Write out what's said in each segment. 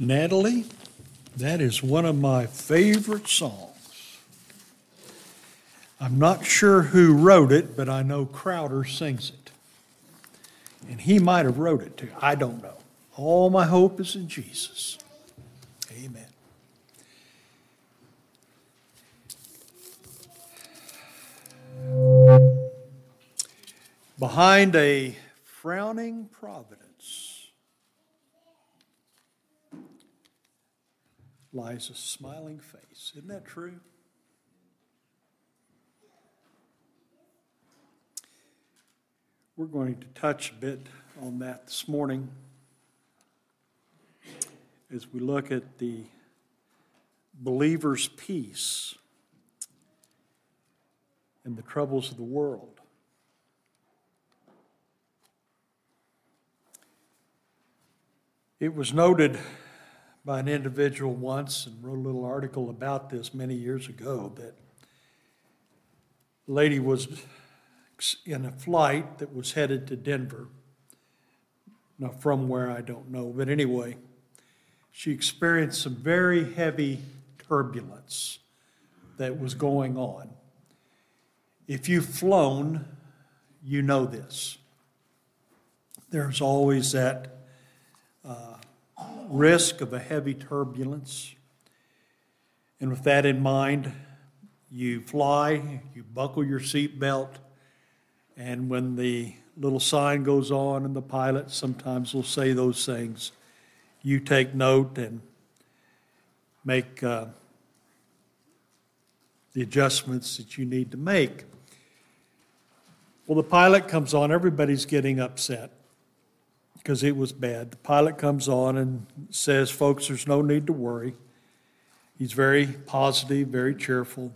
Natalie, that is one of my favorite songs. I'm not sure who wrote it, but I know Crowder sings it. And he might have wrote it too. I don't know. All my hope is in Jesus. Amen. Behind a frowning providence lies a smiling face. Isn't that true? We're going to touch a bit on that this morning as we look at the believer's peace and the troubles of the world. It was noted by an individual once and wrote a little article about this many years ago that lady was in a flight that was headed to Denver. Now, from where I don't know, but anyway, she experienced some very heavy turbulence that was going on. If you've flown, you know this. There's always that uh, risk of a heavy turbulence. And with that in mind, you fly, you buckle your seatbelt, and when the little sign goes on and the pilot sometimes will say those things, you take note and make uh, the adjustments that you need to make. Well, the pilot comes on, everybody's getting upset because it was bad. The pilot comes on and says, Folks, there's no need to worry. He's very positive, very cheerful.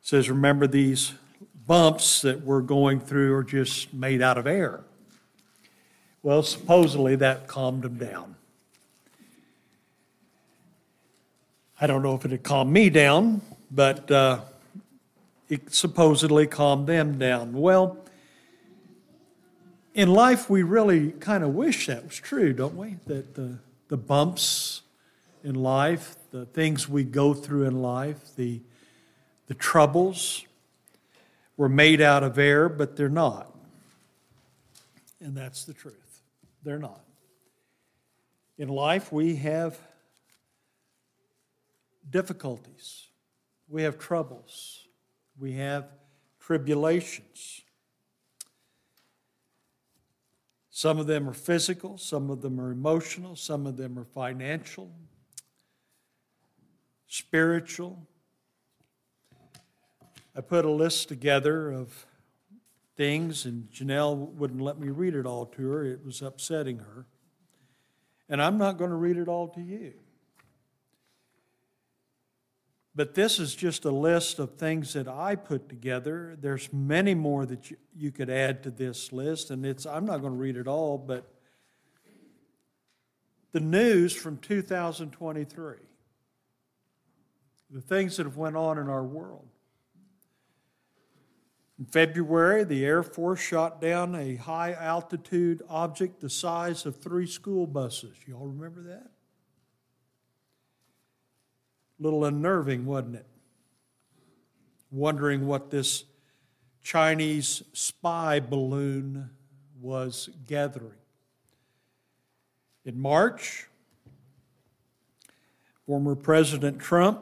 He says, Remember, these bumps that we're going through are just made out of air. Well, supposedly that calmed him down. I don't know if it had calmed me down, but uh, it supposedly calmed them down. Well, in life, we really kind of wish that was true, don't we? That the, the bumps in life, the things we go through in life, the, the troubles were made out of air, but they're not. And that's the truth. They're not. In life, we have difficulties, we have troubles, we have tribulations. Some of them are physical, some of them are emotional, some of them are financial, spiritual. I put a list together of things, and Janelle wouldn't let me read it all to her. It was upsetting her. And I'm not going to read it all to you. But this is just a list of things that I put together. There's many more that you, you could add to this list, and it's I'm not going to read it all, but the news from 2023, the things that have went on in our world. In February, the Air Force shot down a high altitude object the size of three school buses. You all remember that? Little unnerving, wasn't it? Wondering what this Chinese spy balloon was gathering. In March, former President Trump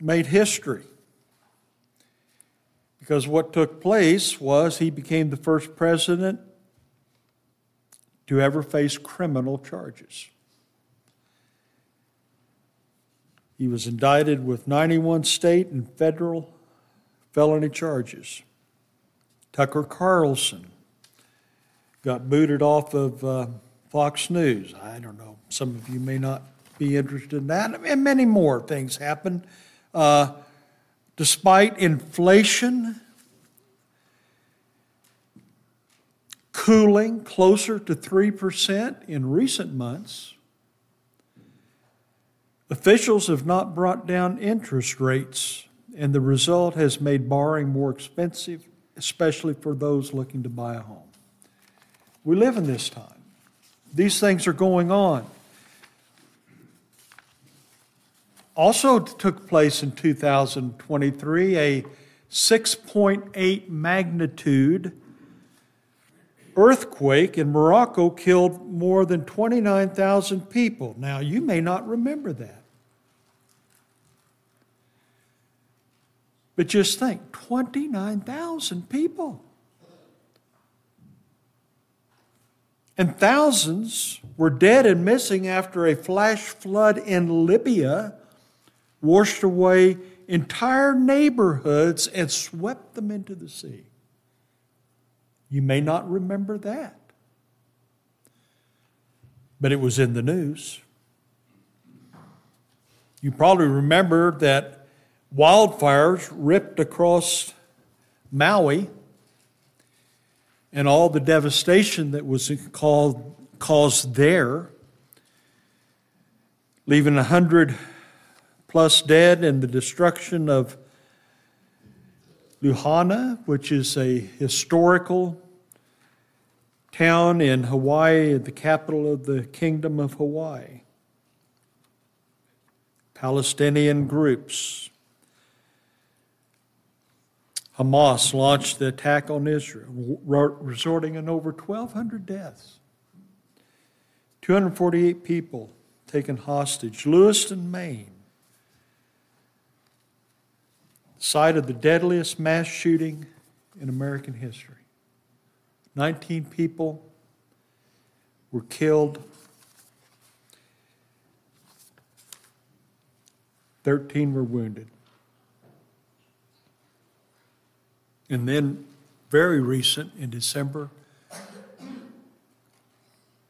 made history because what took place was he became the first president to ever face criminal charges. He was indicted with 91 state and federal felony charges. Tucker Carlson got booted off of uh, Fox News. I don't know. Some of you may not be interested in that. And many more things happened. Uh, despite inflation cooling closer to 3% in recent months, Officials have not brought down interest rates, and the result has made borrowing more expensive, especially for those looking to buy a home. We live in this time. These things are going on. Also took place in 2023 a 6.8 magnitude earthquake in Morocco killed more than 29,000 people. Now, you may not remember that. But just think 29,000 people. And thousands were dead and missing after a flash flood in Libya washed away entire neighborhoods and swept them into the sea. You may not remember that, but it was in the news. You probably remember that wildfires ripped across Maui and all the devastation that was called, caused there, leaving a hundred plus dead and the destruction of Lahaina, which is a historical town in Hawaii, the capital of the Kingdom of Hawaii. Palestinian groups. Hamas launched the attack on Israel, resulting in over 1,200 deaths. 248 people taken hostage. Lewiston, Maine. site of the deadliest mass shooting in American history. 19 people were killed, 13 were wounded. And then, very recent, in December,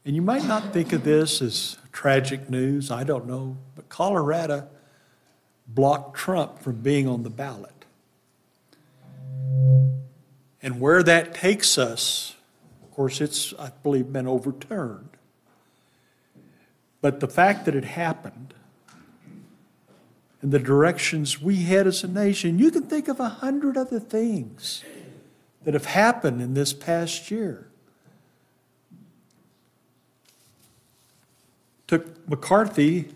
and you might not think of this as tragic news, I don't know, but Colorado blocked Trump from being on the ballot. And where that takes us, of course, it's, I believe, been overturned. But the fact that it happened and the directions we had as a nation, you can think of a hundred other things that have happened in this past year. Took McCarthy,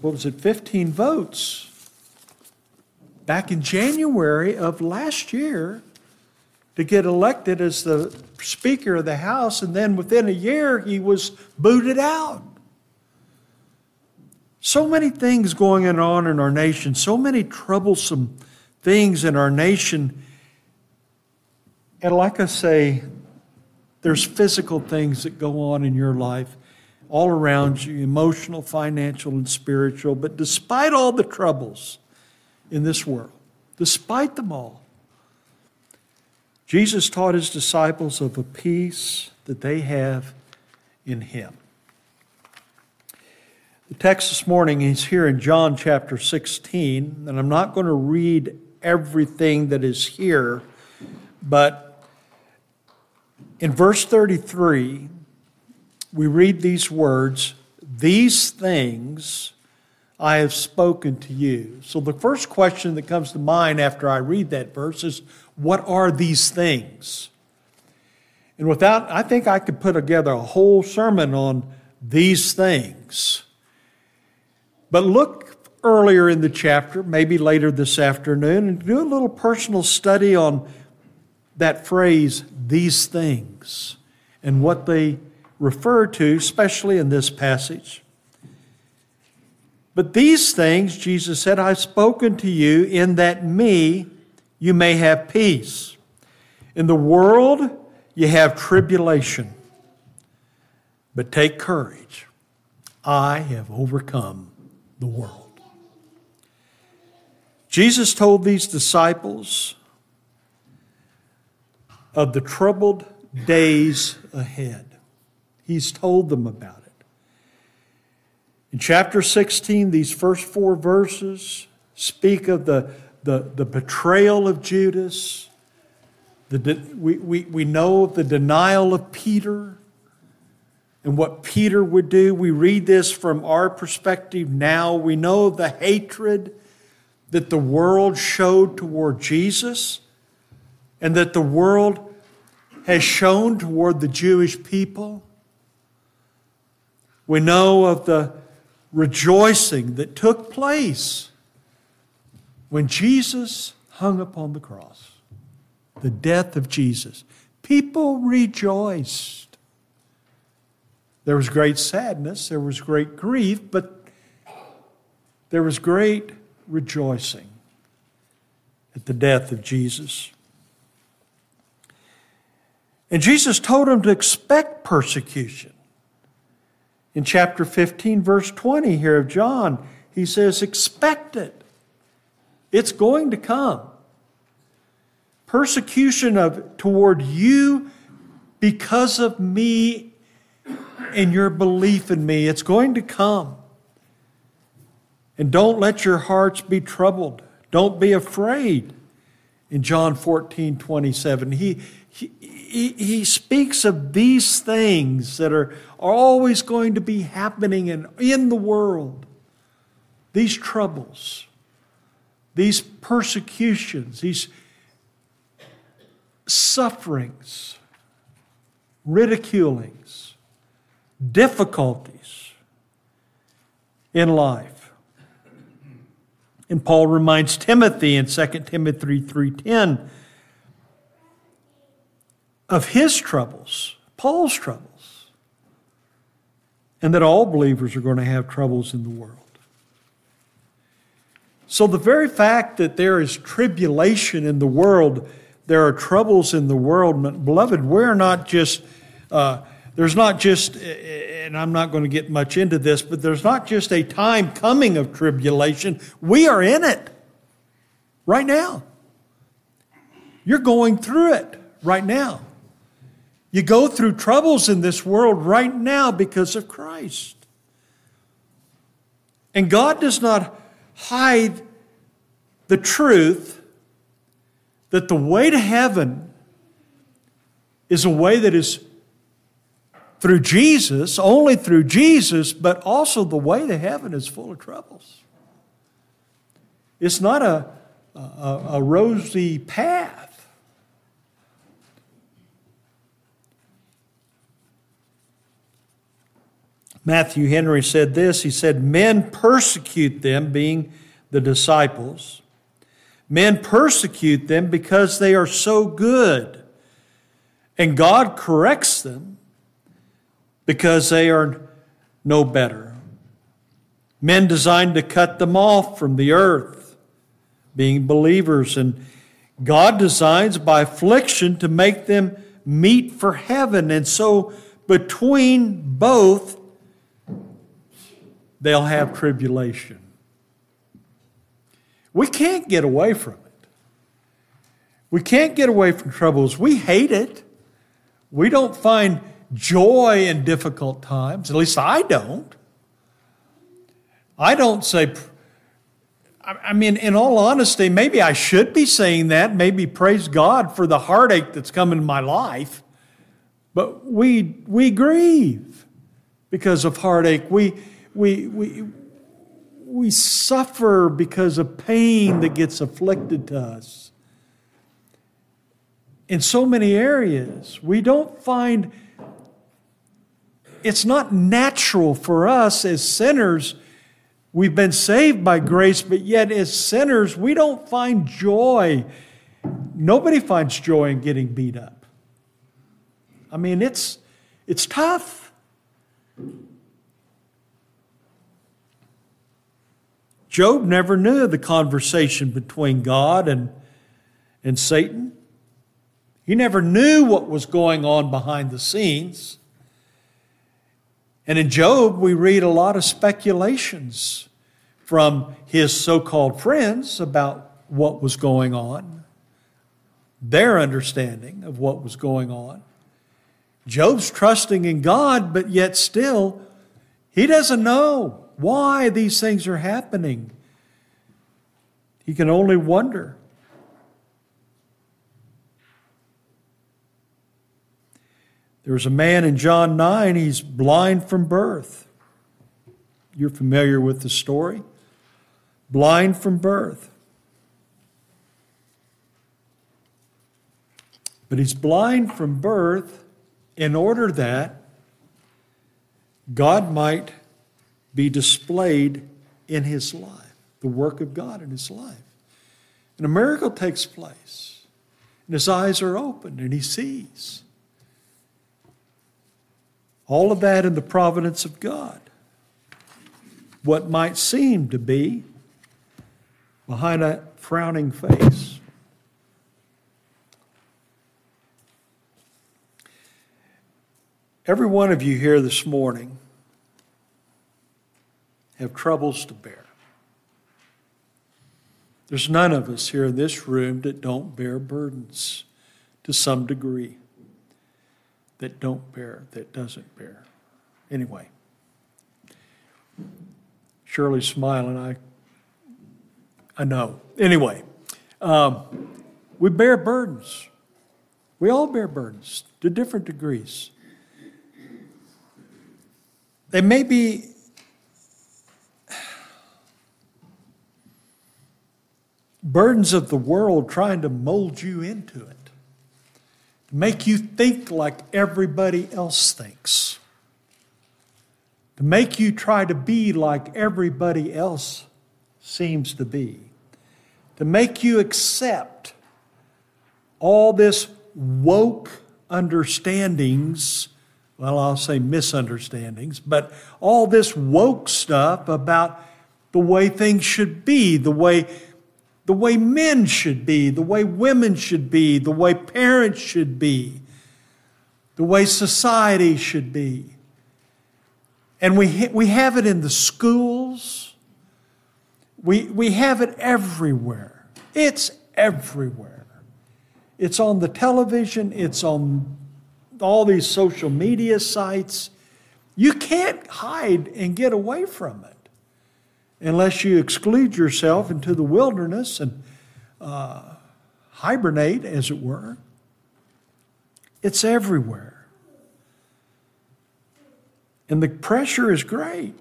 what was it, 15 votes back in January of last year to get elected as the Speaker of the House, and then within a year he was booted out. So many things going on in our nation, so many troublesome things in our nation. And like I say, there's physical things that go on in your life all around you emotional, financial, and spiritual. But despite all the troubles, in this world, despite them all. Jesus taught his disciples of a peace that they have in him. The text this morning is here in John chapter 16, and I'm not going to read everything that is here, but in verse 33, we read these words These things I have spoken to you. So the first question that comes to mind after I read that verse is what are these things? And without, I think I could put together a whole sermon on these things. But look earlier in the chapter, maybe later this afternoon, and do a little personal study on that phrase, these things, and what they refer to, especially in this passage. But these things, Jesus said, I've spoken to you in that me you may have peace. In the world you have tribulation. But take courage. I have overcome the world. Jesus told these disciples of the troubled days ahead. He's told them about it. In chapter 16, these first four verses speak of the, the, the betrayal of Judas. The, we, we, we know the denial of Peter and what Peter would do. We read this from our perspective now. We know the hatred that the world showed toward Jesus and that the world has shown toward the Jewish people. We know of the rejoicing that took place when Jesus hung upon the cross, the death of Jesus. People rejoiced. There was great sadness, there was great grief, but there was great rejoicing at the death of Jesus. And Jesus told them to expect persecution. In chapter 15, verse 20 here of John, he says, Expect it. It's going to come. Persecution of, toward you because of me and your belief in me. It's going to come. And don't let your hearts be troubled. Don't be afraid. In John 14, 27, he, he, he, speaks of these things that are, are always going to be happening in, in the world. These troubles, these persecutions, these sufferings, ridiculings, difficulties in life. And Paul reminds Timothy in 2 Timothy 3:10 of his troubles, Paul's troubles, and that all believers are going to have troubles in the world. So, the very fact that there is tribulation in the world, there are troubles in the world, beloved, we're not just, uh, there's not just, eh, eh, and I'm not going to get much into this, but there's not just a time coming of tribulation. We are in it right now. You're going through it right now. You go through troubles in this world right now because of Christ. And God does not hide the truth that the way to heaven is a way that is through Jesus, only through Jesus, but also the way to heaven is full of troubles. It's not a, a, a rosy path. Matthew Henry said this He said, Men persecute them, being the disciples. Men persecute them because they are so good. And God corrects them because they are no better. Men designed to cut them off from the earth, being believers. And God designs by affliction to make them meet for heaven. And so between both, they'll have tribulation. We can't get away from it. We can't get away from troubles. We hate it. We don't find joy in difficult times. At least I don't. I don't say, I mean, in all honesty, maybe I should be saying that. Maybe praise God for the heartache that's come in my life. But we, we grieve because of heartache. We, we, we, we suffer because of pain that gets afflicted to us. In so many areas, we don't find it's not natural for us as sinners. We've been saved by grace, but yet as sinners, we don't find joy. Nobody finds joy in getting beat up. I mean, it's, it's tough. Job never knew the conversation between God and, and Satan. He never knew what was going on behind the scenes. And in Job, we read a lot of speculations from his so called friends about what was going on, their understanding of what was going on. Job's trusting in God, but yet still, he doesn't know why these things are happening. He can only wonder. There was a man in John 9, he's blind from birth. You're familiar with the story. Blind from birth. But he's blind from birth in order that God might be displayed in his life, the work of God in his life. And a miracle takes place, and his eyes are opened, and he sees. All of that in the providence of God. What might seem to be behind a frowning face. Every one of you here this morning have troubles to bear. There's none of us here in this room that don't bear burdens to some degree, that don't bear, that doesn't bear. Anyway, Shirley's smiling. I, I know. Anyway, um, we bear burdens. We all bear burdens to different degrees. They may be burdens of the world trying to mold you into it, make you think like everybody else thinks, to make you try to be like everybody else seems to be, to make you accept all this woke understandings. Well, I'll say misunderstandings, but all this woke stuff about the way things should be, the way the way men should be, the way women should be, the way parents should be, the way society should be. And we, we have it in the schools, we, we have it everywhere. It's everywhere. It's on the television, it's on all these social media sites. You can't hide and get away from it unless you exclude yourself into the wilderness and uh, hibernate, as it were. It's everywhere. And the pressure is great.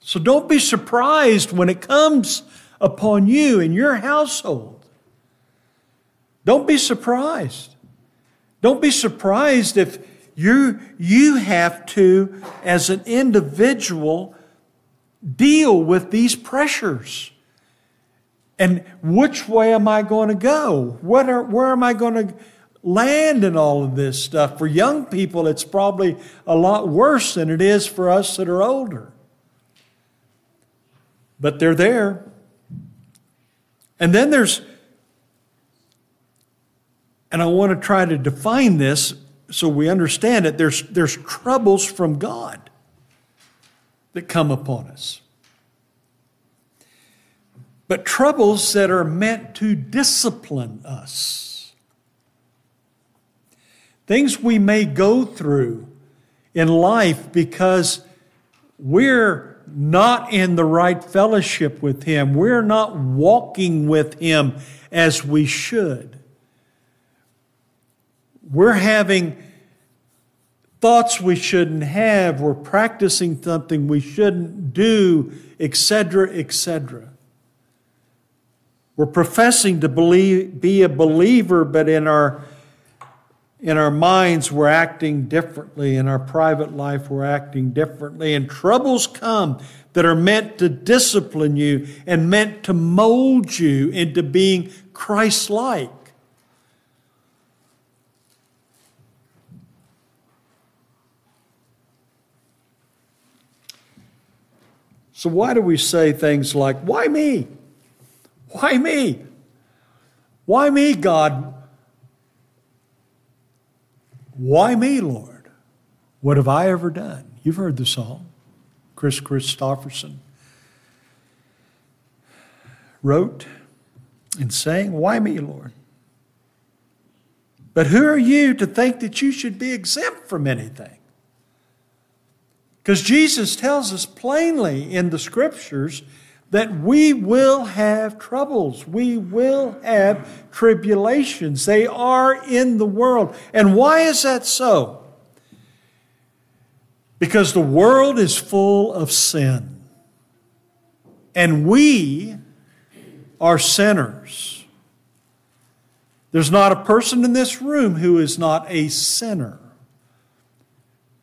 So don't be surprised when it comes upon you in your household. Don't be surprised. Don't be surprised if you, you have to, as an individual, deal with these pressures. And which way am I going to go? What are, where am I going to land in all of this stuff? For young people, it's probably a lot worse than it is for us that are older. But they're there. And then there's, and I want to try to define this so we understand it. There's, there's troubles from God that come upon us. But troubles that are meant to discipline us. Things we may go through in life because we're not in the right fellowship with Him. We're not walking with Him as we should. We're having thoughts we shouldn't have, we're practicing something we shouldn't do, etc., etc. We're professing to believe, be a believer, but in our in our minds, we're acting differently. In our private life, we're acting differently. And troubles come that are meant to discipline you and meant to mold you into being Christ like. So, why do we say things like, Why me? Why me? Why me, God? Why me, Lord? What have I ever done? You've heard the song. Kris Kristofferson wrote and sang, Why me, Lord? But who are you to think that you should be exempt from anything? Because Jesus tells us plainly in the scriptures that we will have troubles. We will have tribulations. They are in the world. And why is that so? Because the world is full of sin. And we are sinners. There's not a person in this room who is not a sinner.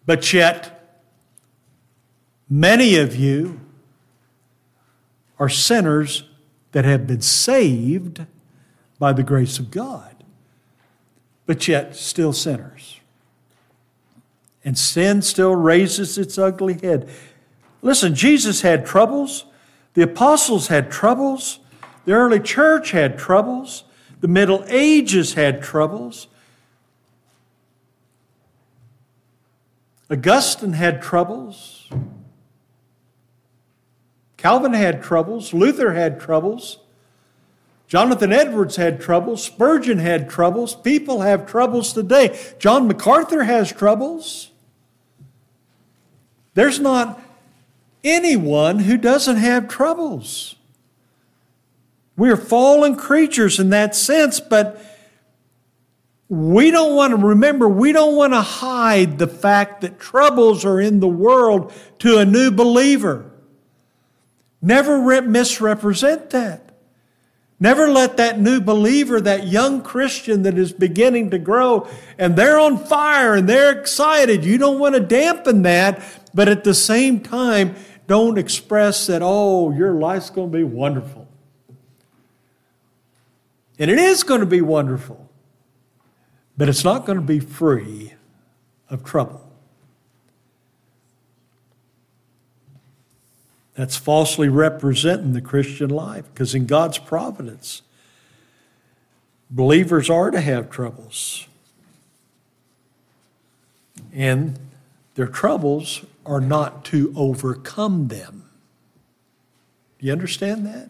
But yet, Many of you are sinners that have been saved by the grace of God, but yet still sinners. And sin still raises its ugly head. Listen, Jesus had troubles, the apostles had troubles, the early church had troubles, the Middle Ages had troubles. Augustine had troubles. Calvin had troubles. Luther had troubles. Jonathan Edwards had troubles. Spurgeon had troubles. People have troubles today. John MacArthur has troubles. There's not anyone who doesn't have troubles. We're fallen creatures in that sense, but we don't want to remember, we don't want to hide the fact that troubles are in the world to a new believer. Never misrepresent that. Never let that new believer, that young Christian that is beginning to grow, and they're on fire and they're excited. You don't want to dampen that, but at the same time, don't express that, oh, your life's going to be wonderful. And it is going to be wonderful, but it's not going to be free of trouble. That's falsely representing the Christian life because in God's providence, believers are to have troubles. And their troubles are not to overcome them. Do you understand that?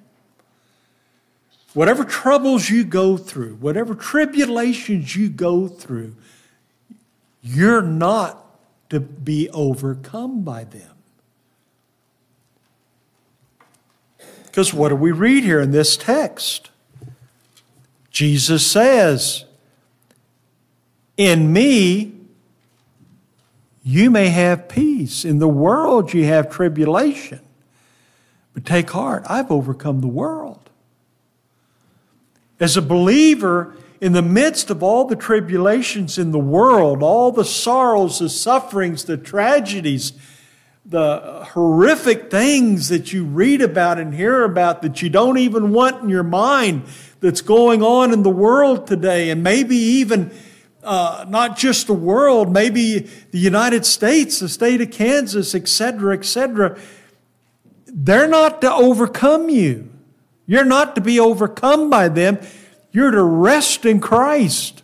Whatever troubles you go through, whatever tribulations you go through, you're not to be overcome by them. Because what do we read here in this text? Jesus says, In me you may have peace. In the world you have tribulation. But take heart, I've overcome the world. As a believer, in the midst of all the tribulations in the world, all the sorrows, the sufferings, the tragedies, the horrific things that you read about and hear about that you don't even want in your mind that's going on in the world today, and maybe even uh, not just the world, maybe the United States, the state of Kansas, etc., etc. They're not to overcome you. You're not to be overcome by them. You're to rest in Christ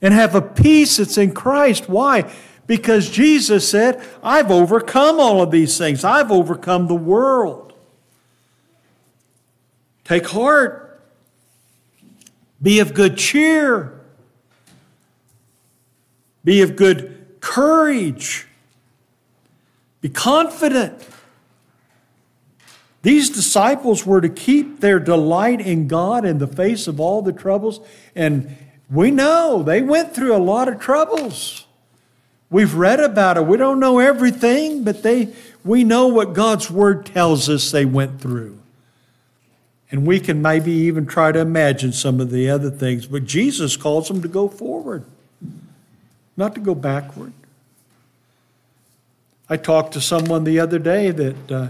and have a peace that's in Christ. Why? Because Jesus said, I've overcome all of these things. I've overcome the world. Take heart. Be of good cheer. Be of good courage. Be confident. These disciples were to keep their delight in God in the face of all the troubles. And we know they went through a lot of troubles. We've read about it. We don't know everything, but they, we know what God's Word tells us they went through. And we can maybe even try to imagine some of the other things, but Jesus calls them to go forward, not to go backward. I talked to someone the other day that uh,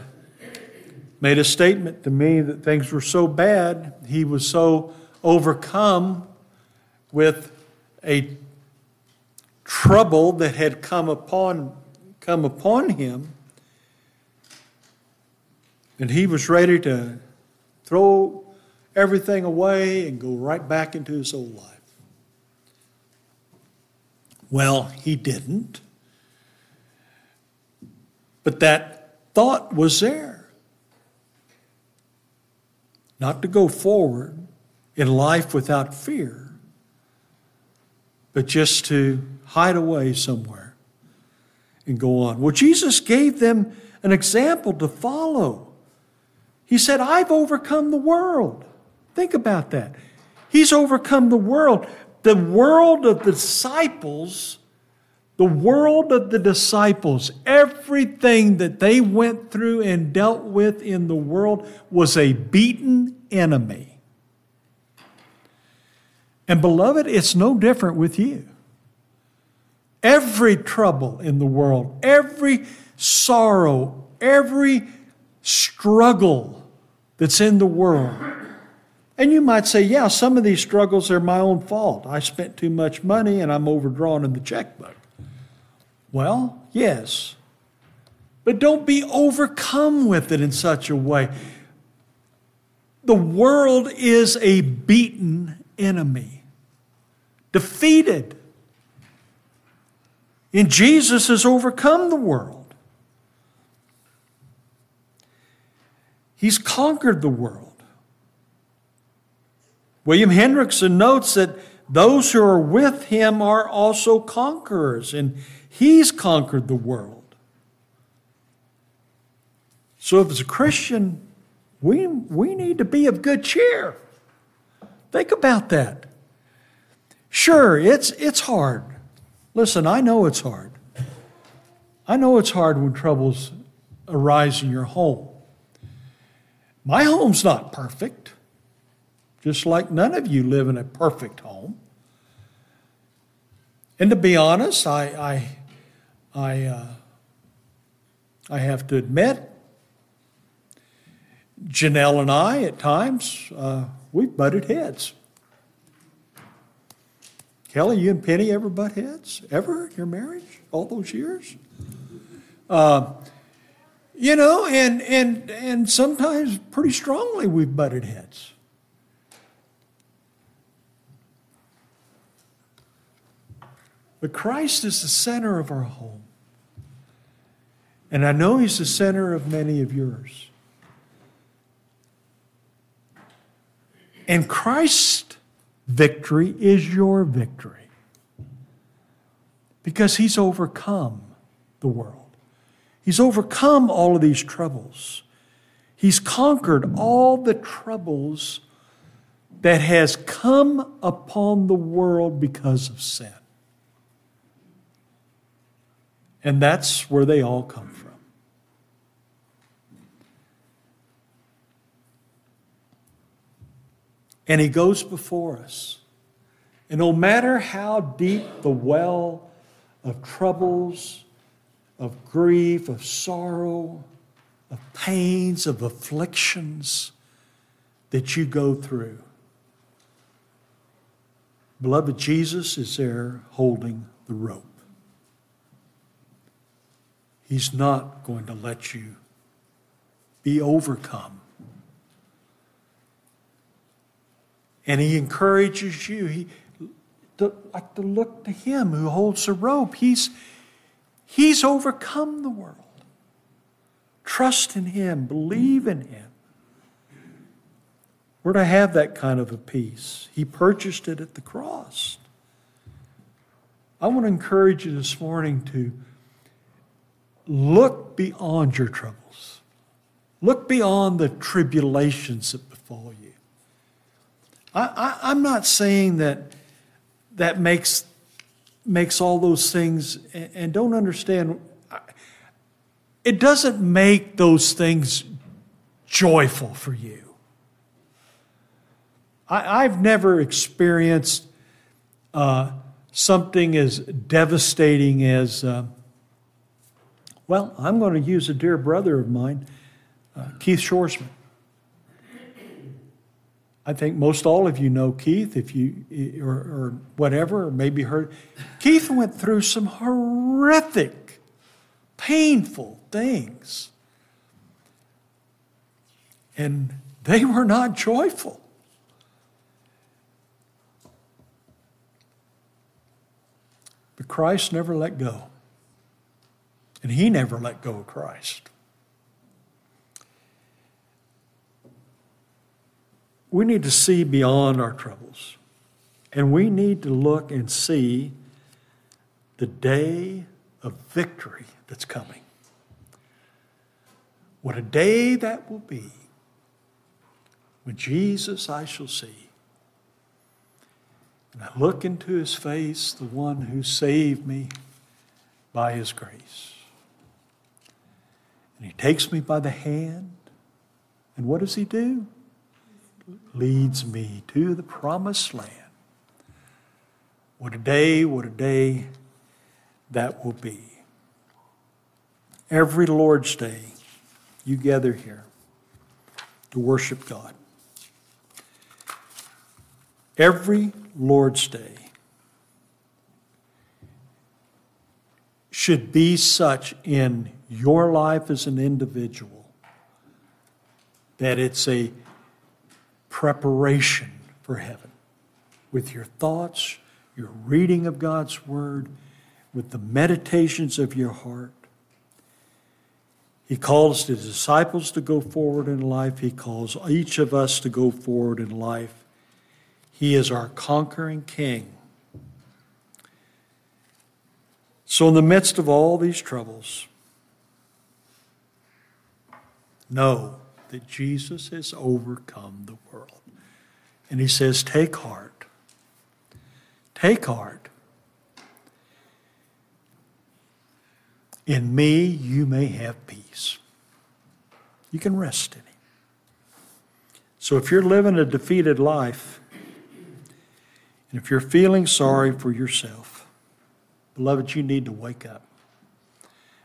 made a statement to me that things were so bad, he was so overcome with a trouble that had come upon, come upon him, and he was ready to throw everything away and go right back into his old life. Well, he didn't. But that thought was there. Not to go forward in life without fear, but just to hide away somewhere and go on. Well, Jesus gave them an example to follow. He said, I've overcome the world. Think about that. He's overcome the world. The world of the disciples, the world of the disciples, everything that they went through and dealt with in the world was a beaten enemy. And beloved, it's no different with you. Every trouble in the world, every sorrow, every struggle that's in the world. And you might say, yeah, some of these struggles are my own fault. I spent too much money and I'm overdrawn in the checkbook. Well, yes. But don't be overcome with it in such a way. The world is a beaten enemy, defeated. And Jesus has overcome the world. He's conquered the world. William Hendriksen notes that those who are with him are also conquerors, and he's conquered the world. So, if as a Christian, we, we need to be of good cheer. Think about that. Sure, it's, it's hard. Listen, I know it's hard. I know it's hard when troubles arise in your home. My home's not perfect just like none of you live in a perfect home. And to be honest, I, I, I, uh, I have to admit, Janelle and I, at times, uh, we've butted heads. Kelly, you and Penny ever butt heads? Ever in your marriage? All those years? Uh, you know, and, and, and sometimes pretty strongly we've butted heads. But Christ is the center of our home. And I know He's the center of many of yours. And Christ's victory is your victory because He's overcome the world. He's overcome all of these troubles. He's conquered all the troubles that has come upon the world because of sin. And that's where they all come from. And He goes before us. And no matter how deep the well of troubles, of grief, of sorrow, of pains, of afflictions that you go through, beloved, Jesus is there holding the rope. He's not going to let you be overcome. And he encourages you he, to, like to look to him who holds the rope. He's, he's overcome the world. Trust in him, believe in him. We're to have that kind of a peace. He purchased it at the cross. I want to encourage you this morning to look beyond your troubles. Look beyond the tribulations that befall you. I, am not saying that that makes, makes all those things, and, and don't understand, it doesn't make those things joyful for you. I, have never experienced uh, something as devastating as. Uh, well, I'm going to use a dear brother of mine, uh, Keith Shorsman. I think most all of you know Keith, if you or, or whatever, or maybe heard. Keith went through some horrific, painful things, and they were not joyful. But Christ never let go. And he never let go of Christ. We need to see beyond our troubles. And we need to look and see the day of victory that's coming. What a day that will be when Jesus I shall see. And I look into his face, the one who saved me by his grace. And he takes me by the hand. And what does he do? Leads me to the promised land. What a day, what a day that will be. every Lord's Day, you gather here to worship God. Every Lord's Day should be such in your life as an individual that it's a preparation for heaven with your thoughts, your reading of God's Word, with the meditations of your heart. He calls the disciples to go forward in life. He calls each of us to go forward in life. He is our conquering king. So, in the midst of all these troubles, know that Jesus has overcome the world. And he says, Take heart. Take heart. In me, you may have peace. You can rest in him. So, if you're living a defeated life, and if you're feeling sorry for yourself, beloved, you need to wake up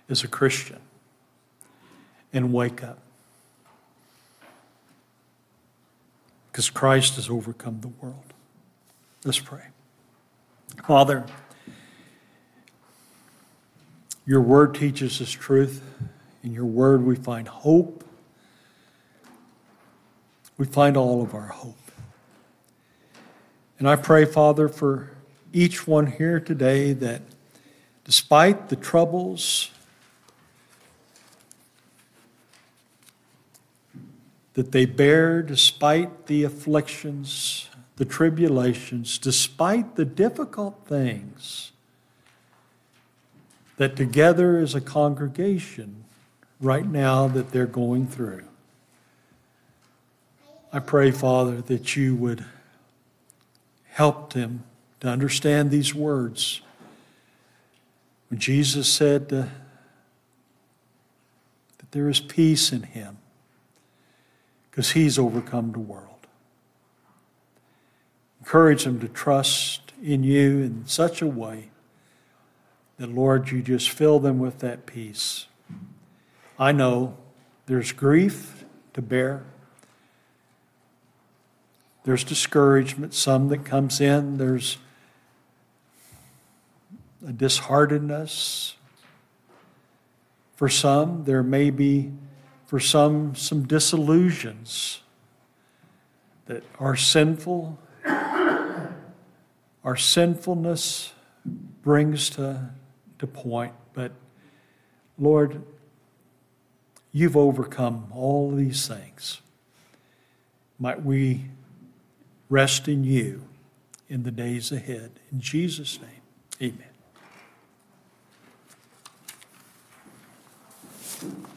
as a Christian and wake up. Because Christ has overcome the world. Let's pray. Father, your word teaches us truth. In your word, we find hope. We find all of our hope. And I pray, Father, for each one here today that despite the troubles, that they bear, despite the afflictions, the tribulations, despite the difficult things, that together as a congregation right now that they're going through. I pray, Father, that you would help them to understand these words. When Jesus said uh, that there is peace in him because he's overcome the world. Encourage them to trust in you in such a way that, Lord, you just fill them with that peace. I know there's grief to bear. There's discouragement, some that comes in. There's a disheartedness. For some, there may be, for some, some disillusions that are sinful. Our sinfulness brings to, to point, but Lord, you've overcome all these things. Might we rest in you in the days ahead. In Jesus' name, amen.